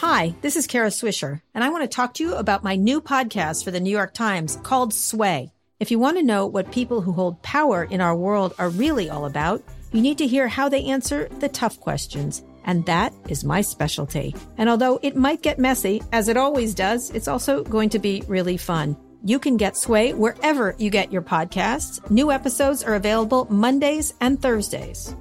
Hi, this is Kara Swisher, and I want to talk to you about my new podcast for the New York Times called Sway. If you want to know what people who hold power in our world are really all about, you need to hear how they answer the tough questions. And that is my specialty. And although it might get messy, as it always does, it's also going to be really fun. You can get Sway wherever you get your podcasts. New episodes are available Mondays and Thursdays.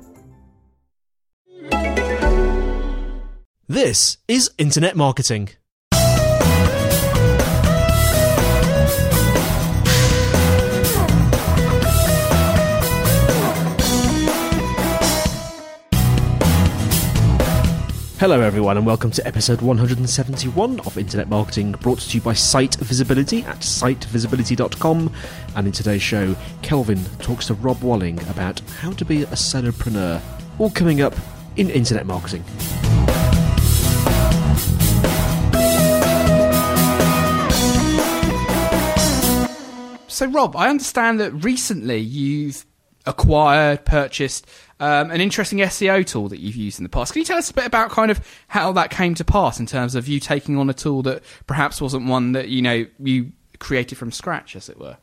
This is Internet Marketing. Hello, everyone, and welcome to episode 171 of Internet Marketing, brought to you by Site Visibility at sitevisibility.com. And in today's show, Kelvin talks to Rob Walling about how to be a solopreneur. All coming up in Internet Marketing. So, Rob, I understand that recently you've acquired, purchased um, an interesting SEO tool that you've used in the past. Can you tell us a bit about kind of how that came to pass in terms of you taking on a tool that perhaps wasn't one that you know you created from scratch, as it were?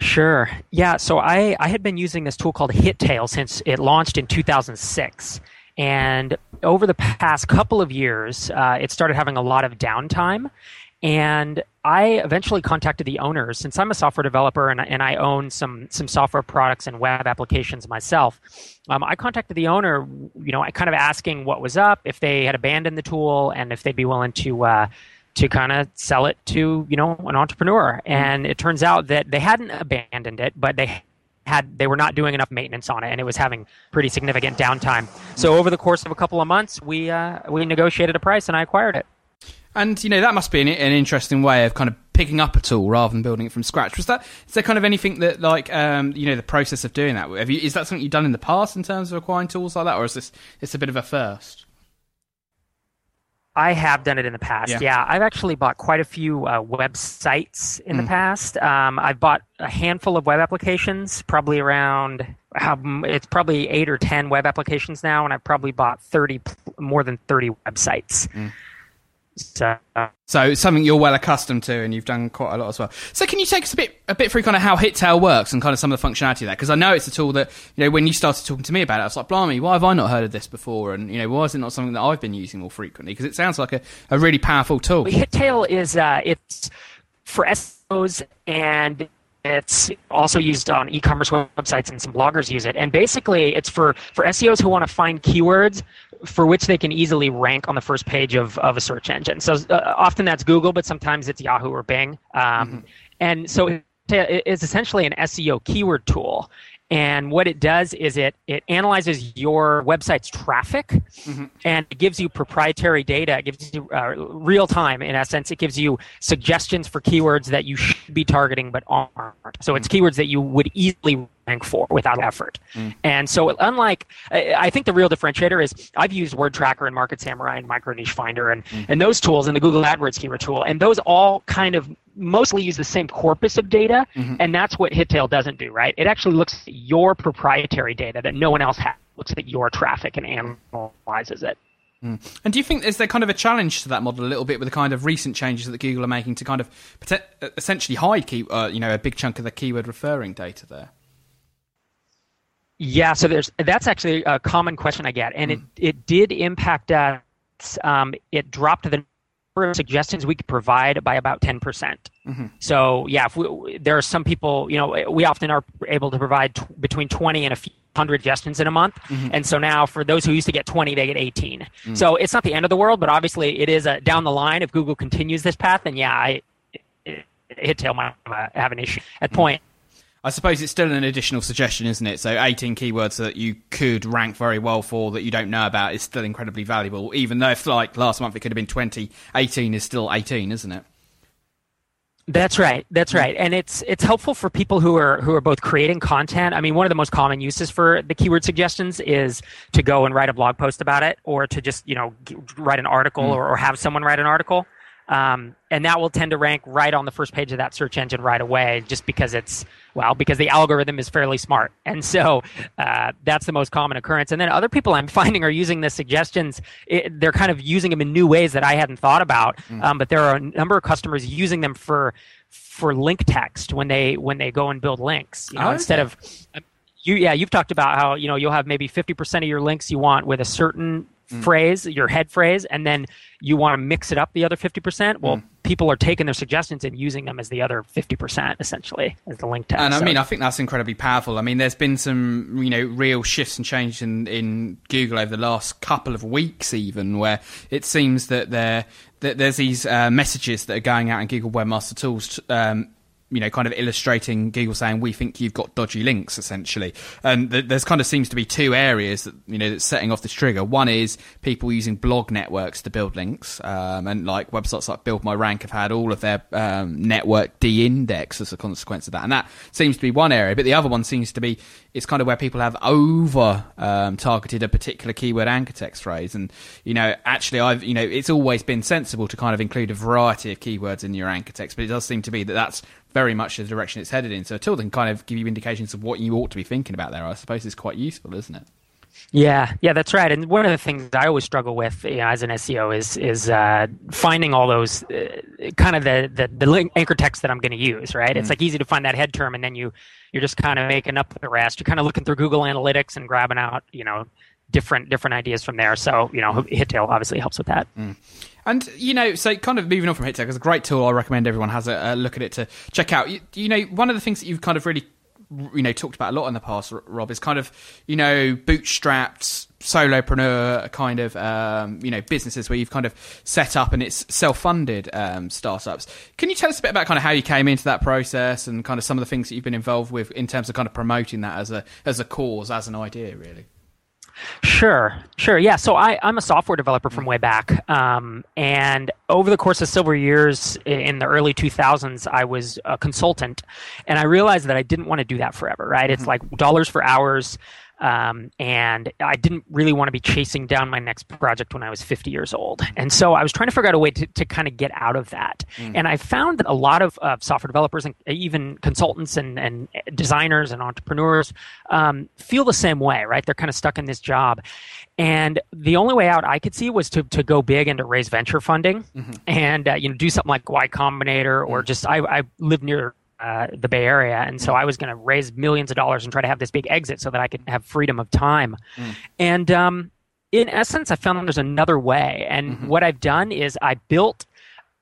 Sure. Yeah. So I, I had been using this tool called HitTail since it launched in 2006. And over the past couple of years, uh, it started having a lot of downtime. And I eventually contacted the owners since I'm a software developer and, and I own some some software products and web applications myself. Um, I contacted the owner, you know, kind of asking what was up, if they had abandoned the tool, and if they'd be willing to uh, to kind of sell it to you know an entrepreneur. And it turns out that they hadn't abandoned it, but they had they were not doing enough maintenance on it and it was having pretty significant downtime so over the course of a couple of months we uh, we negotiated a price and i acquired it and you know that must be an, an, interesting way of kind of picking up a tool rather than building it from scratch. Was that is there kind of anything that like um, you know the process of doing that? You, is that something you've done in the past in terms of acquiring tools like that, or is this it's a bit of a first? I have done it in the past. Yeah, yeah I've actually bought quite a few uh, websites in mm. the past. Um, I've bought a handful of web applications, probably around. Um, it's probably eight or ten web applications now, and I've probably bought thirty more than thirty websites. Mm. So, so something you're well accustomed to, and you've done quite a lot as well. So, can you take us a bit a bit through kind of how HitTail works and kind of some of the functionality of that? Because I know it's a tool that you know when you started talking to me about it, I was like, "Blimey, why have I not heard of this before?" And you know, why is it not something that I've been using more frequently? Because it sounds like a, a really powerful tool. HitTail is uh, it's for SEOs and it's also used on e-commerce websites and some bloggers use it. And basically, it's for, for SEOs who want to find keywords for which they can easily rank on the first page of, of a search engine. So uh, often that's Google, but sometimes it's Yahoo or Bing. Um, mm-hmm. And so it is essentially an SEO keyword tool. And what it does is it it analyzes your website's traffic, mm-hmm. and it gives you proprietary data. It gives you uh, real time, in essence. It gives you suggestions for keywords that you should be targeting but aren't. So it's mm-hmm. keywords that you would easily rank for without effort. Mm. And so, unlike, I think the real differentiator is I've used Word Tracker and Market Samurai and Micro Niche Finder and, mm. and those tools and the Google AdWords keyword tool, and those all kind of mostly use the same corpus of data, mm-hmm. and that's what HitTail doesn't do, right? It actually looks at your proprietary data that no one else has, looks at your traffic and analyzes it. Mm. And do you think is there kind of a challenge to that model a little bit with the kind of recent changes that Google are making to kind of essentially hide key, uh, you know, a big chunk of the keyword referring data there? Yeah, so there's that's actually a common question I get, and mm. it it did impact us. Um, it dropped the suggestions we could provide by about ten percent. Mm-hmm. So yeah, we, there are some people, you know, we often are able to provide t- between twenty and a few hundred suggestions in a month, mm-hmm. and so now for those who used to get twenty, they get eighteen. Mm. So it's not the end of the world, but obviously it is a, down the line. If Google continues this path, then yeah, I, HitTail might have an issue at mm. point I suppose it's still an additional suggestion, isn't it? So 18 keywords that you could rank very well for that you don't know about is still incredibly valuable, even though if like last month it could have been 20, 18 is still 18, isn't it? That's right. That's mm. right. And it's it's helpful for people who are who are both creating content. I mean, one of the most common uses for the keyword suggestions is to go and write a blog post about it or to just, you know, write an article mm. or, or have someone write an article. Um, and that will tend to rank right on the first page of that search engine right away, just because it's well, because the algorithm is fairly smart, and so uh, that's the most common occurrence. And then other people I'm finding are using the suggestions; it, they're kind of using them in new ways that I hadn't thought about. Mm. Um, but there are a number of customers using them for for link text when they when they go and build links. You know, oh, instead of you, yeah, you've talked about how you know you'll have maybe fifty percent of your links you want with a certain mm. phrase, your head phrase, and then you want to mix it up the other 50%. Well, mm. people are taking their suggestions and using them as the other 50% essentially as the link text. And I so, mean, I think that's incredibly powerful. I mean, there's been some, you know, real shifts and changes in, in Google over the last couple of weeks even where it seems that there that there's these uh, messages that are going out in Google Webmaster Tools um, you know, kind of illustrating Google saying we think you've got dodgy links, essentially. And th- there's kind of seems to be two areas that you know that's setting off this trigger. One is people using blog networks to build links, um, and like websites like Build My Rank have had all of their um, network de-indexed as a consequence of that. And that seems to be one area, but the other one seems to be it's kind of where people have over um, targeted a particular keyword anchor text phrase. And you know, actually, I've you know, it's always been sensible to kind of include a variety of keywords in your anchor text, but it does seem to be that that's very much the direction it's headed in. So a tool can kind of give you indications of what you ought to be thinking about there. I suppose is quite useful, isn't it? Yeah, yeah, that's right. And one of the things I always struggle with you know, as an SEO is is uh, finding all those uh, kind of the, the, the link, anchor text that I'm going to use. Right? Mm. It's like easy to find that head term, and then you you're just kind of making up the rest. You're kind of looking through Google Analytics and grabbing out you know different different ideas from there. So you know, Hittail obviously helps with that. Mm. And you know, so kind of moving on from Hittail, it's a great tool. I recommend everyone has a, a, look at it to check out. You, you, know, one of the things that you've kind of really, you know, talked about a lot in the past, Rob, is kind of you know bootstrapped solopreneur kind of um, you know businesses where you've kind of set up and it's self-funded um, startups. Can you tell us a bit about kind of how you came into that process and kind of some of the things that you've been involved with in terms of kind of promoting that as a as a cause, as an idea, really? Sure, sure. Yeah. So I, I'm a software developer from way back. Um, and over the course of several years in the early 2000s, I was a consultant. And I realized that I didn't want to do that forever, right? It's mm-hmm. like dollars for hours. Um, and I didn't really want to be chasing down my next project when I was 50 years old. And so I was trying to figure out a way to, to kind of get out of that. Mm. And I found that a lot of uh, software developers and even consultants and, and designers and entrepreneurs um, feel the same way, right? They're kind of stuck in this job. And the only way out I could see was to, to go big and to raise venture funding mm-hmm. and uh, you know do something like Y Combinator or mm. just I, I live near uh, the Bay Area, and so. I was going to raise millions of dollars and try to have this big exit so that I could have freedom of time. Mm. And um, in essence, I found there's another way. And mm-hmm. what I've done is I built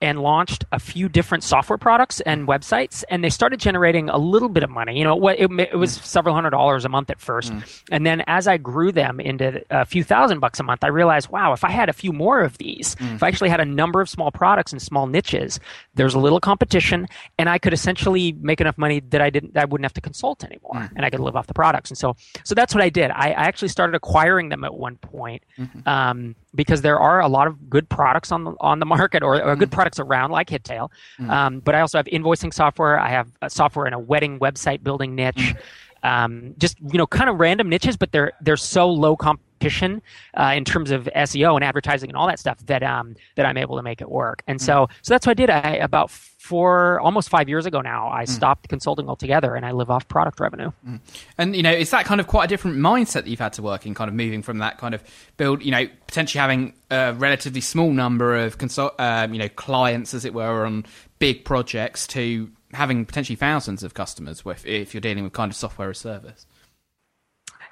and launched a few different software products and websites, and they started generating a little bit of money. You know, it, it was mm. several hundred dollars a month at first, mm. and then as I grew them into a few thousand bucks a month, I realized, wow, if I had a few more of these, mm. if I actually had a number of small products and small niches, there's a little competition, and I could essentially make enough money that I didn't, I wouldn't have to consult anymore, mm. and I could live off the products. And so, so that's what I did. I, I actually started acquiring them at one point. Mm-hmm. Um, because there are a lot of good products on the on the market or, or good mm. products around like Hittail. Mm. Um, but I also have invoicing software. I have software in a wedding website building niche. Mm. Um, just you know, kind of random niches, but they're they're so low competition uh, in terms of SEO and advertising and all that stuff that um, that I'm able to make it work. And mm. so so that's what I did. I about four almost five years ago now i mm. stopped consulting altogether and i live off product revenue mm. and you know is that kind of quite a different mindset that you've had to work in kind of moving from that kind of build you know potentially having a relatively small number of consult um, you know clients as it were on big projects to having potentially thousands of customers with if you're dealing with kind of software as service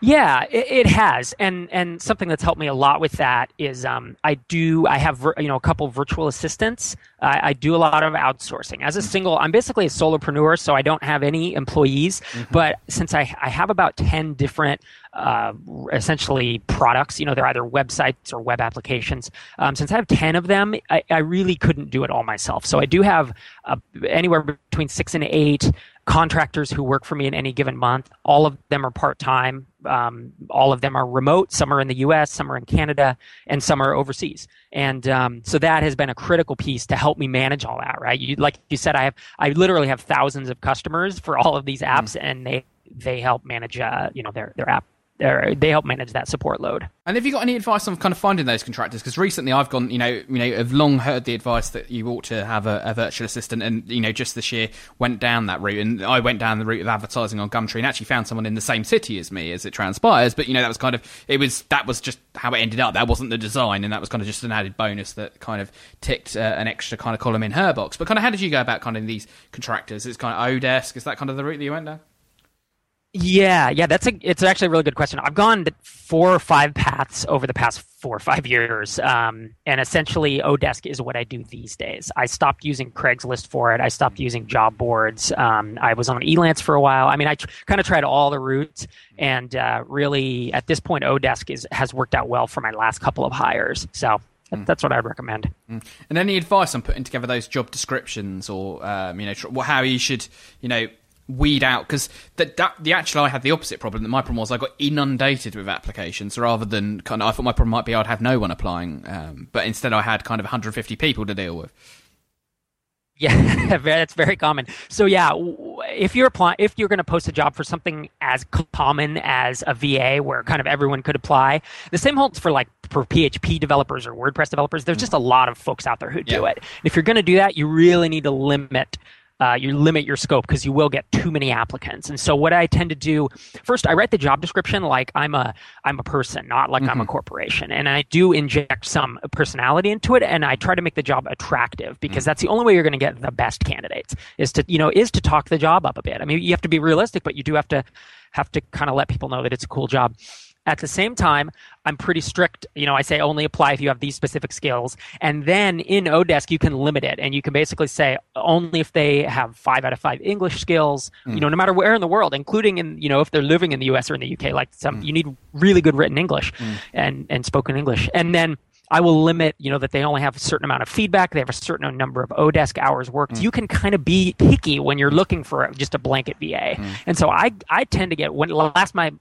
yeah, it, it, has, and and something that's helped me a lot with that is um, I do I have you know a couple virtual assistants. I, I do a lot of outsourcing as a mm-hmm. single. I'm basically a solopreneur, so I don't have any employees. Mm-hmm. But since I I have about ten different uh, essentially products. You know, they're either websites or web applications. Um, since I have 10 of them, I, I, really couldn't do it all myself. So I do have uh, anywhere between six and eight contractors who work for me in any given month. All of them are part time. Um, all of them are remote. Some are in the U.S., some are in Canada, and some are overseas. And um, so that has been a critical piece to help me manage all that. Right? You, like you said, I have I literally have thousands of customers for all of these apps, mm. and they they help manage uh, you know their their app they help manage that support load. And have you got any advice on kind of finding those contractors? Because recently I've gone, you know, you know, have long heard the advice that you ought to have a, a, virtual assistant, and you know, just this year went down that route, and I went down the route of advertising on Gumtree and actually found someone in the same city as me, as it transpires. But you know, that was kind of it was that was just how it ended up. That wasn't the design, and that was kind of just an added bonus that kind of ticked uh, an extra kind of column in her box. But kind of how did you go about kind of these contractors? It's kind of Odesk. Is that kind of the route that you went down? Yeah, yeah, that's a it's actually a really good question. I've gone four or five paths over the past four or five years, um, and essentially Odesk is what I do these days. I stopped using Craigslist for it. I stopped using job boards. Um, I was on Elance for a while. I mean, I tr- kind of tried all the routes, and uh, really at this point, Odesk is has worked out well for my last couple of hires. So Mm. That's what I'd recommend. Mm. And any advice on putting together those job descriptions, or um, you know, tr- how you should, you know, weed out because that, that the actual I had the opposite problem. That my problem was I got inundated with applications rather than kind of I thought my problem might be I'd have no one applying, um, but instead I had kind of 150 people to deal with. Yeah, that's very common. So yeah, if you're applying, if you're going to post a job for something as common as a VA, where kind of everyone could apply, the same holds for like for PHP developers or WordPress developers. There's mm. just a lot of folks out there who do yeah. it. If you're going to do that, you really need to limit uh, you limit your scope because you will get too many applicants. And so what I tend to do first, I write the job description like I'm a I'm a person, not like mm-hmm. I'm a mm-hmm. corporation, and I do inject some personality into it, and I try to make the job attractive because mm-hmm. that's the only way you're going to get the best candidates is to you know is to talk the job up a bit. I mean, you have to be realistic, but you do have to have to kind of let people know that it's a cool job. At the same time, I'm pretty strict. You know, I say only apply if you have these specific skills. And then in Odesk, you can limit it. And you can basically say only if they have five out of five English skills, mm. you know, no matter where in the world, including in, you know, if they're living in the US or in the UK, like some, mm. you need really good written English mm. and, and spoken English. And then I will limit, you know, that they only have a certain amount of feedback. They have a certain number of Odesk hours worked. Mm. You can kind of be picky when you're looking for just a blanket VA. Mm. And so I, I tend to get when last my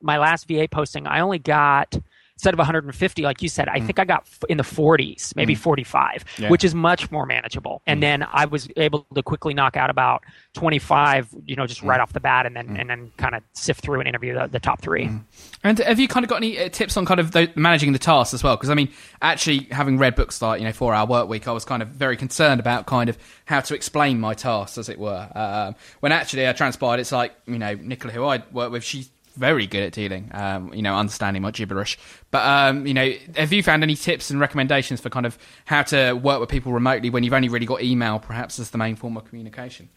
my last VA posting, I only got instead of 150, like you said, I mm. think I got in the 40s, maybe mm. 45, yeah. which is much more manageable. And mm. then I was able to quickly knock out about 25, you know, just right mm. off the bat, and then mm. and then kind of sift through and interview the, the top three. Mm. And have you kind of got any uh, tips on kind of the, managing the tasks as well? Because I mean, actually, having read books like you know Four Hour Work Week, I was kind of very concerned about kind of how to explain my tasks, as it were. Um, when actually I transpired, it's like you know Nicola, who I work with, she very good at dealing, um, you know, understanding my gibberish. But, um, you know, have you found any tips and recommendations for kind of how to work with people remotely when you've only really got email, perhaps, as the main form of communication?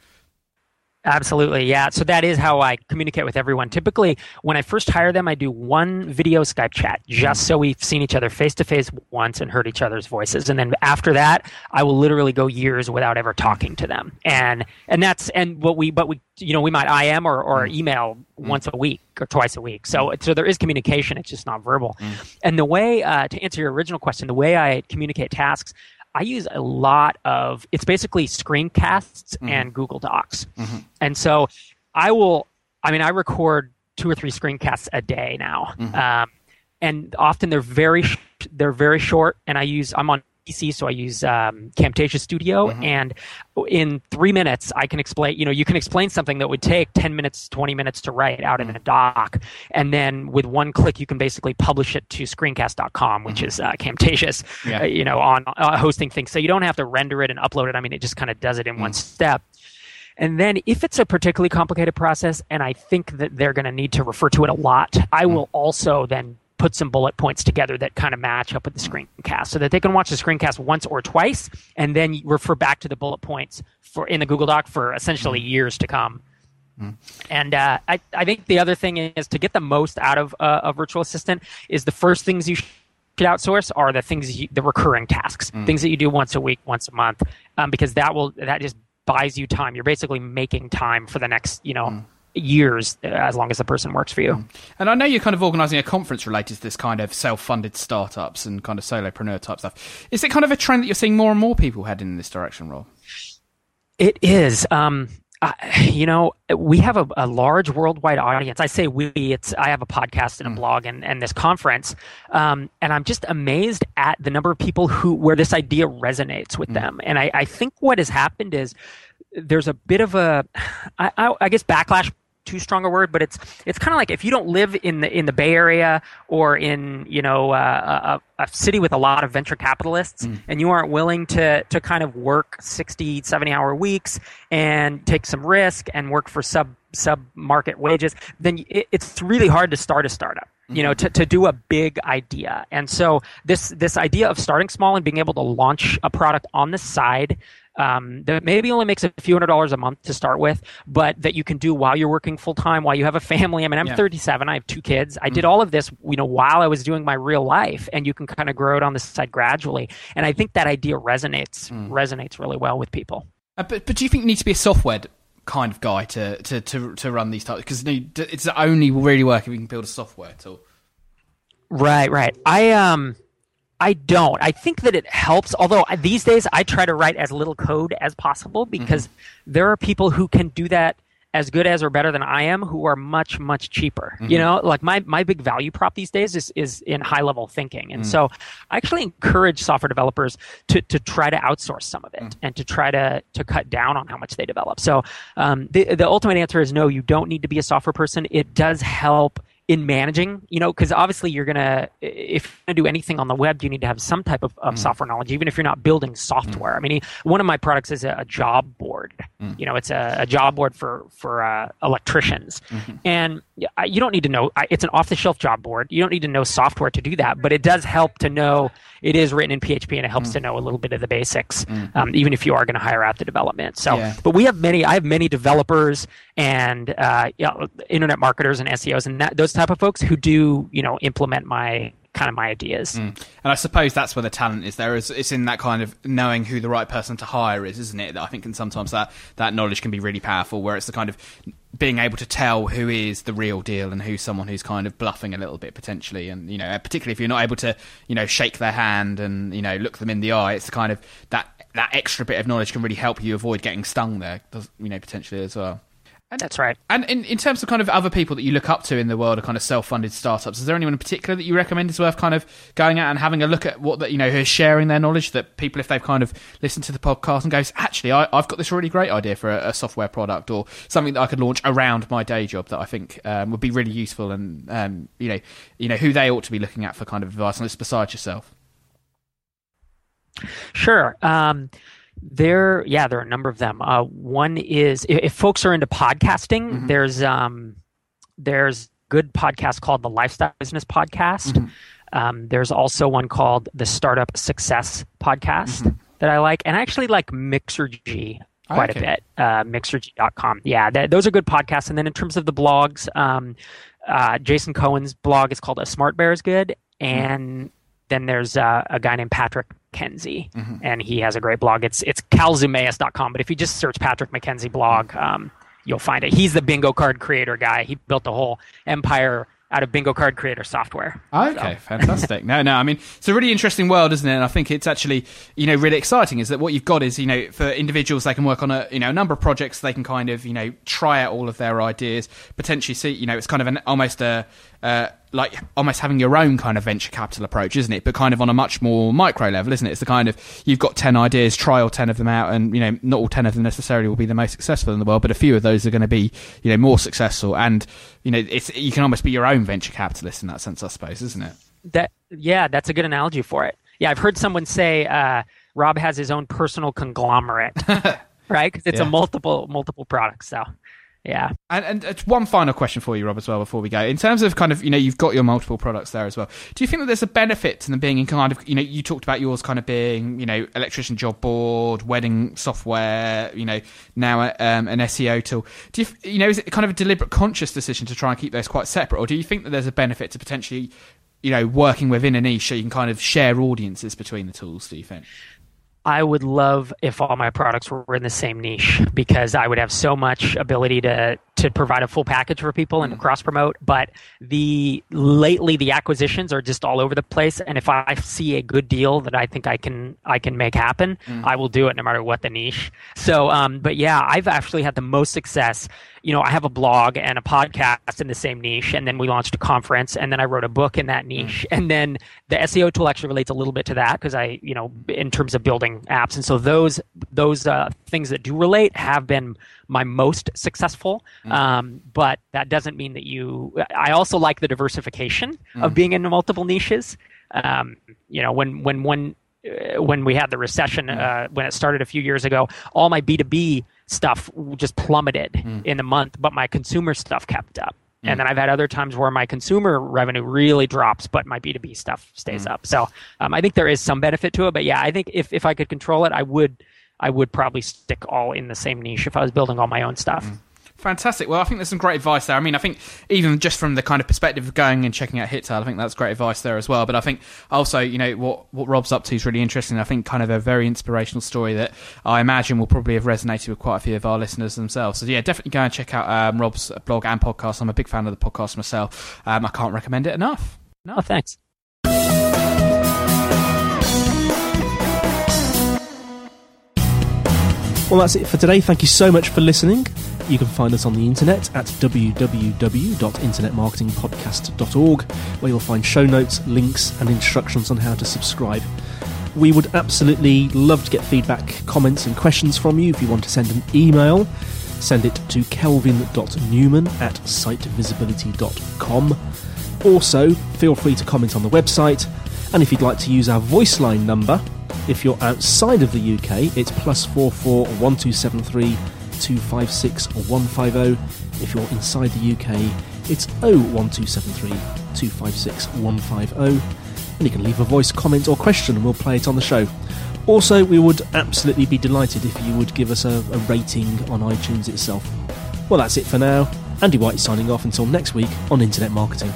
Absolutely, yeah. So that is how I communicate with everyone. Typically, when I first hire them, I do one video Skype chat just so we've seen each other face to face once and heard each other's voices. And then after that, I will literally go years without ever talking to them. And and that's and what we but we you know we might IM or, or mm. email mm. once a week or twice a week. So so there is communication. It's just not verbal. Mm. And the way uh, to answer your original question, the way I communicate tasks I use a lot of it's basically screencasts mm-hmm. and Google Docs. Mm-hmm. And so I will I mean I record two or three screencasts a day now. Mm-hmm. Um, and often they're very they're very short and I use I'm on PC, so I use um, Camtasia Studio, mm-hmm. and in three minutes, I can explain. You know, you can explain something that would take ten minutes, twenty minutes to write out mm-hmm. in a doc, and then with one click, you can basically publish it to Screencast.com, which mm-hmm. is uh, Camtasia's, yeah. uh, you know, on uh, hosting things. So you don't have to render it and upload it. I mean, it just kind of does it in one mm. step. And then if it's a particularly complicated process and I think that they're going to need to refer to it a lot, I mm. will also then put some bullet points together that kind of match up with the screencast so that they can watch the screencast once or twice and then refer back to the bullet points for in the Google Doc for essentially mm-hmm. years to come. Mm. And uh, I, I think the other thing is to get the most out of uh, a virtual assistant is the first things you should outsource are the things you, the recurring tasks, mm. things that you do once a week, once a month, um, because that will that just buys you time. You're basically making time for the next you know. Mm years as long as the person works for you. Mm. And I know you're kind of organising a conference related to this kind of self-funded startups and kind of solopreneur type stuff. Is it kind of a trend that you're seeing more and more people heading in this direction, Rob? It is. Um, you know, we have a, a, large worldwide audience. I say we. It's I have a podcast and a mm. blog and, and this conference, um, and I'm just amazed at the number of people who where this idea resonates with mm. them. And I, I think what has happened is there's a bit of a, I, I, I guess, backlash too strong a word, but it's it's kind of like if you don't live in the in the Bay Area or in you know uh, a, a, city with a lot of venture capitalists, mm. and you aren't willing to to kind of work 60, 70 hour weeks and take some risk and work for sub sub market wages, then it, it's really hard to start a startup you know, to, to do a big idea. And so this this idea of starting small and being able to launch a product on the side um, that maybe only makes a few hundred dollars a month to start with, but that you can do while you're working full time, while you have a family. I mean, I'm yeah. 37. I have two kids. I mm did all of this, you know, while I was doing my real life, and you can kind of grow it on the side gradually. And I think that idea resonates mm. resonates really well with people. Uh, but but do you think you need to be a software kind of guy to to to, to run these types because it's only really work if you can build a software tool. Right, right. I um I don't. I think that it helps. Although these days I try to write as little code as possible because mm-hmm. there are people who can do that as good as or better than I am who are much much cheaper. Mm-hmm. You know, like my my big value prop these days is is in high level thinking. And mm. so I actually encourage software developers to to try to outsource some of it mm. and to try to to cut down on how much they develop. So um, the the ultimate answer is no, you don't need to be a software person. It does help in managing, you know, because obviously you're gonna if you're gonna do anything on the web, you need to have some type of, of mm. software knowledge, even if you're not building software. Mm. I mean, one of my products is a, a job board. Mm. You know, it's a, a, job board for for uh, electricians, mm-hmm. and you don't need to know. It's an off the shelf job board. You don't need to know software to do that, but it does help to know it is written in PHP and it helps mm. to know a little bit of the basics, mm. um, even if you are going to hire out the development. So, yeah. but we have many. I have many developers and uh, you know, internet marketers and SEOs and that, those type of folks who do you know implement my kind of my ideas. Mm. And I suppose that's where the talent is. There is it's in that kind of knowing who the right person to hire is, isn't it? That I think, and sometimes that that knowledge can be really powerful. Where it's the kind of being able to tell who is the real deal and who's someone who's kind of bluffing a little bit potentially, and you know, particularly if you're not able to, you know, shake their hand and you know look them in the eye, it's the kind of that that extra bit of knowledge can really help you avoid getting stung there, you know, potentially as well. And, That's right. And in, in terms of kind of other people that you look up to in the world of kind of self-funded startups, is there anyone in particular that you recommend is worth kind of going out and having a look at what that you know who's sharing their knowledge that people if they've kind of listened to the podcast and goes actually I, have got this really great idea for a, a, software product or something that I could launch around my day job that I think um, would be really useful and um, you know you know who they ought to be looking at for kind of advice on this besides yourself. Sure. Um, there, yeah, there are a number of them. Uh, one is if, if, folks are into podcasting, mm-hmm. there's um, there's good podcast called the Lifestyle Business Podcast. Mm-hmm. Um, there's also one called the Startup Success Podcast mm-hmm. that I like, and I actually like Mixergy quite okay. a bit. Uh, Mixergy.com. Yeah, th- those are good podcasts. And then in terms of the blogs, um, uh, Jason Cohen's blog is called A Smart Bear is Good, mm-hmm. and then there's uh, a guy named Patrick McKenzie, mm-hmm. and he has a great blog. It's it's kalzumeus.com, but if you just search Patrick McKenzie blog, um, you'll find it. He's the bingo card creator guy. He built the whole empire out of bingo card creator software. Okay, so. fantastic. no, no, I mean it's a really interesting world, isn't it? And I think it's actually you know really exciting. Is that what you've got? Is you know for individuals they can work on a you know a number of projects. They can kind of you know try out all of their ideas, potentially see you know it's kind of an almost a uh, like almost having your own kind of venture capital approach, isn't it? But kind of on a much more micro level, isn't it? It's the kind of you've got ten ideas, try all ten of them out, and you know not all ten of them necessarily will be the most successful in the world, but a few of those are going to be you know more successful, and you know it's you can almost be your own venture capitalist in that sense, I suppose, isn't it? That yeah, that's a good analogy for it. Yeah, I've heard someone say uh, Rob has his own personal conglomerate, right? Because it's yeah. a multiple multiple products. So yeah. And, and it's one final question for you, Rob, as well, before we go. In terms of kind of, you know, you've got your multiple products there as well. Do you think that there's a benefit to them being in kind of, you know, you talked about yours kind of being, you know, electrician job board, wedding software, you know, now um, an SEO tool. Do you, you know, is it kind of a deliberate, conscious decision to try and keep those quite separate, or do you think that there's a benefit to potentially, you know, working within a niche so you can kind of share audiences between the tools? Do you think? I would love if all my products were in the same niche because I would have so much ability to to provide a full package for people and mm. cross promote. But the lately the acquisitions are just all over the place, and if I see a good deal that I think I can I can make happen, mm. I will do it no matter what the niche. So, um, but yeah, I've actually had the most success you know, I have a blog and a podcast in the same niche, and then we launched a conference, and then I wrote a book in that niche, mm. and then the SEO tool actually relates a little bit to that because I, you know, in terms of building apps, and so those those uh, things that do relate have been my most successful. Mm. Um, but that doesn't mean that you. I also like the diversification mm. of being in multiple niches. Um, you know, when when when uh, when we had the recession mm. uh, when it started a few years ago, all my B two B stuff just plummeted mm. in a month, but my consumer stuff kept up. Mm. And then I've had other times where my consumer revenue really drops, but my B2B stuff stays mm. up. So um, I think there is some benefit to it. But yeah, I think if, if I could control it, I would I would probably stick all in the same niche if I was building all my own stuff. Fantastic. Well, I think there's some great advice there. I mean, I think even just from the kind of perspective of going and checking out Hittail, I think that's great advice there as well. But I think also, you know, what what Rob's up to is really interesting. I think kind of a very inspirational story that I imagine will probably have resonated with quite a few of our listeners themselves. So yeah, definitely go and check out um, Rob's blog and podcast. I'm a big fan of the podcast myself. Um, I can't recommend it enough. No, thanks. Well, that's it for today. Thank you so much for listening. You can find us on the internet at www.internetmarketingpodcast.org, where you'll find show notes, links, and instructions on how to subscribe. We would absolutely love to get feedback, comments, and questions from you. If you want to send an email, send it to kelvin.newman at sitevisibility.com. Also, feel free to comment on the website, and if you'd like to use our voice line number, if you're outside of the UK, it's plus 44 1273 256 150. If you're inside the UK, it's 01273 256 150. And you can leave a voice comment or question and we'll play it on the show. Also, we would absolutely be delighted if you would give us a, a rating on iTunes itself. Well, that's it for now. Andy White signing off until next week on Internet Marketing.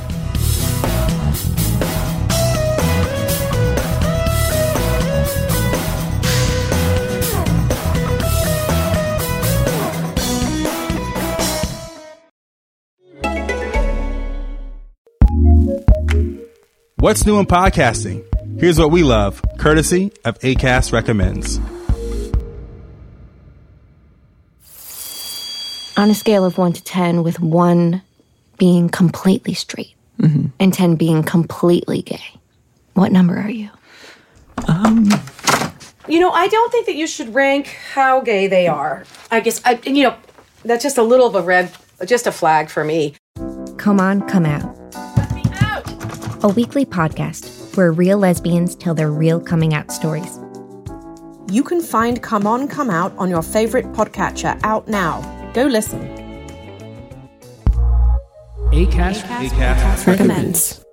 What's new in podcasting? Here's what we love, courtesy of ACAST Recommends. On a scale of 1 to 10, with 1 being completely straight mm-hmm. and 10 being completely gay, what number are you? Um, you know, I don't think that you should rank how gay they are. I guess, I, you know, that's just a little of a red, just a flag for me. Come on, come out a weekly podcast where real lesbians tell their real coming out stories. You can find Come On, Come Out on your favorite podcatcher out now. Go listen. ACAST, ACAST, ACAST recommends.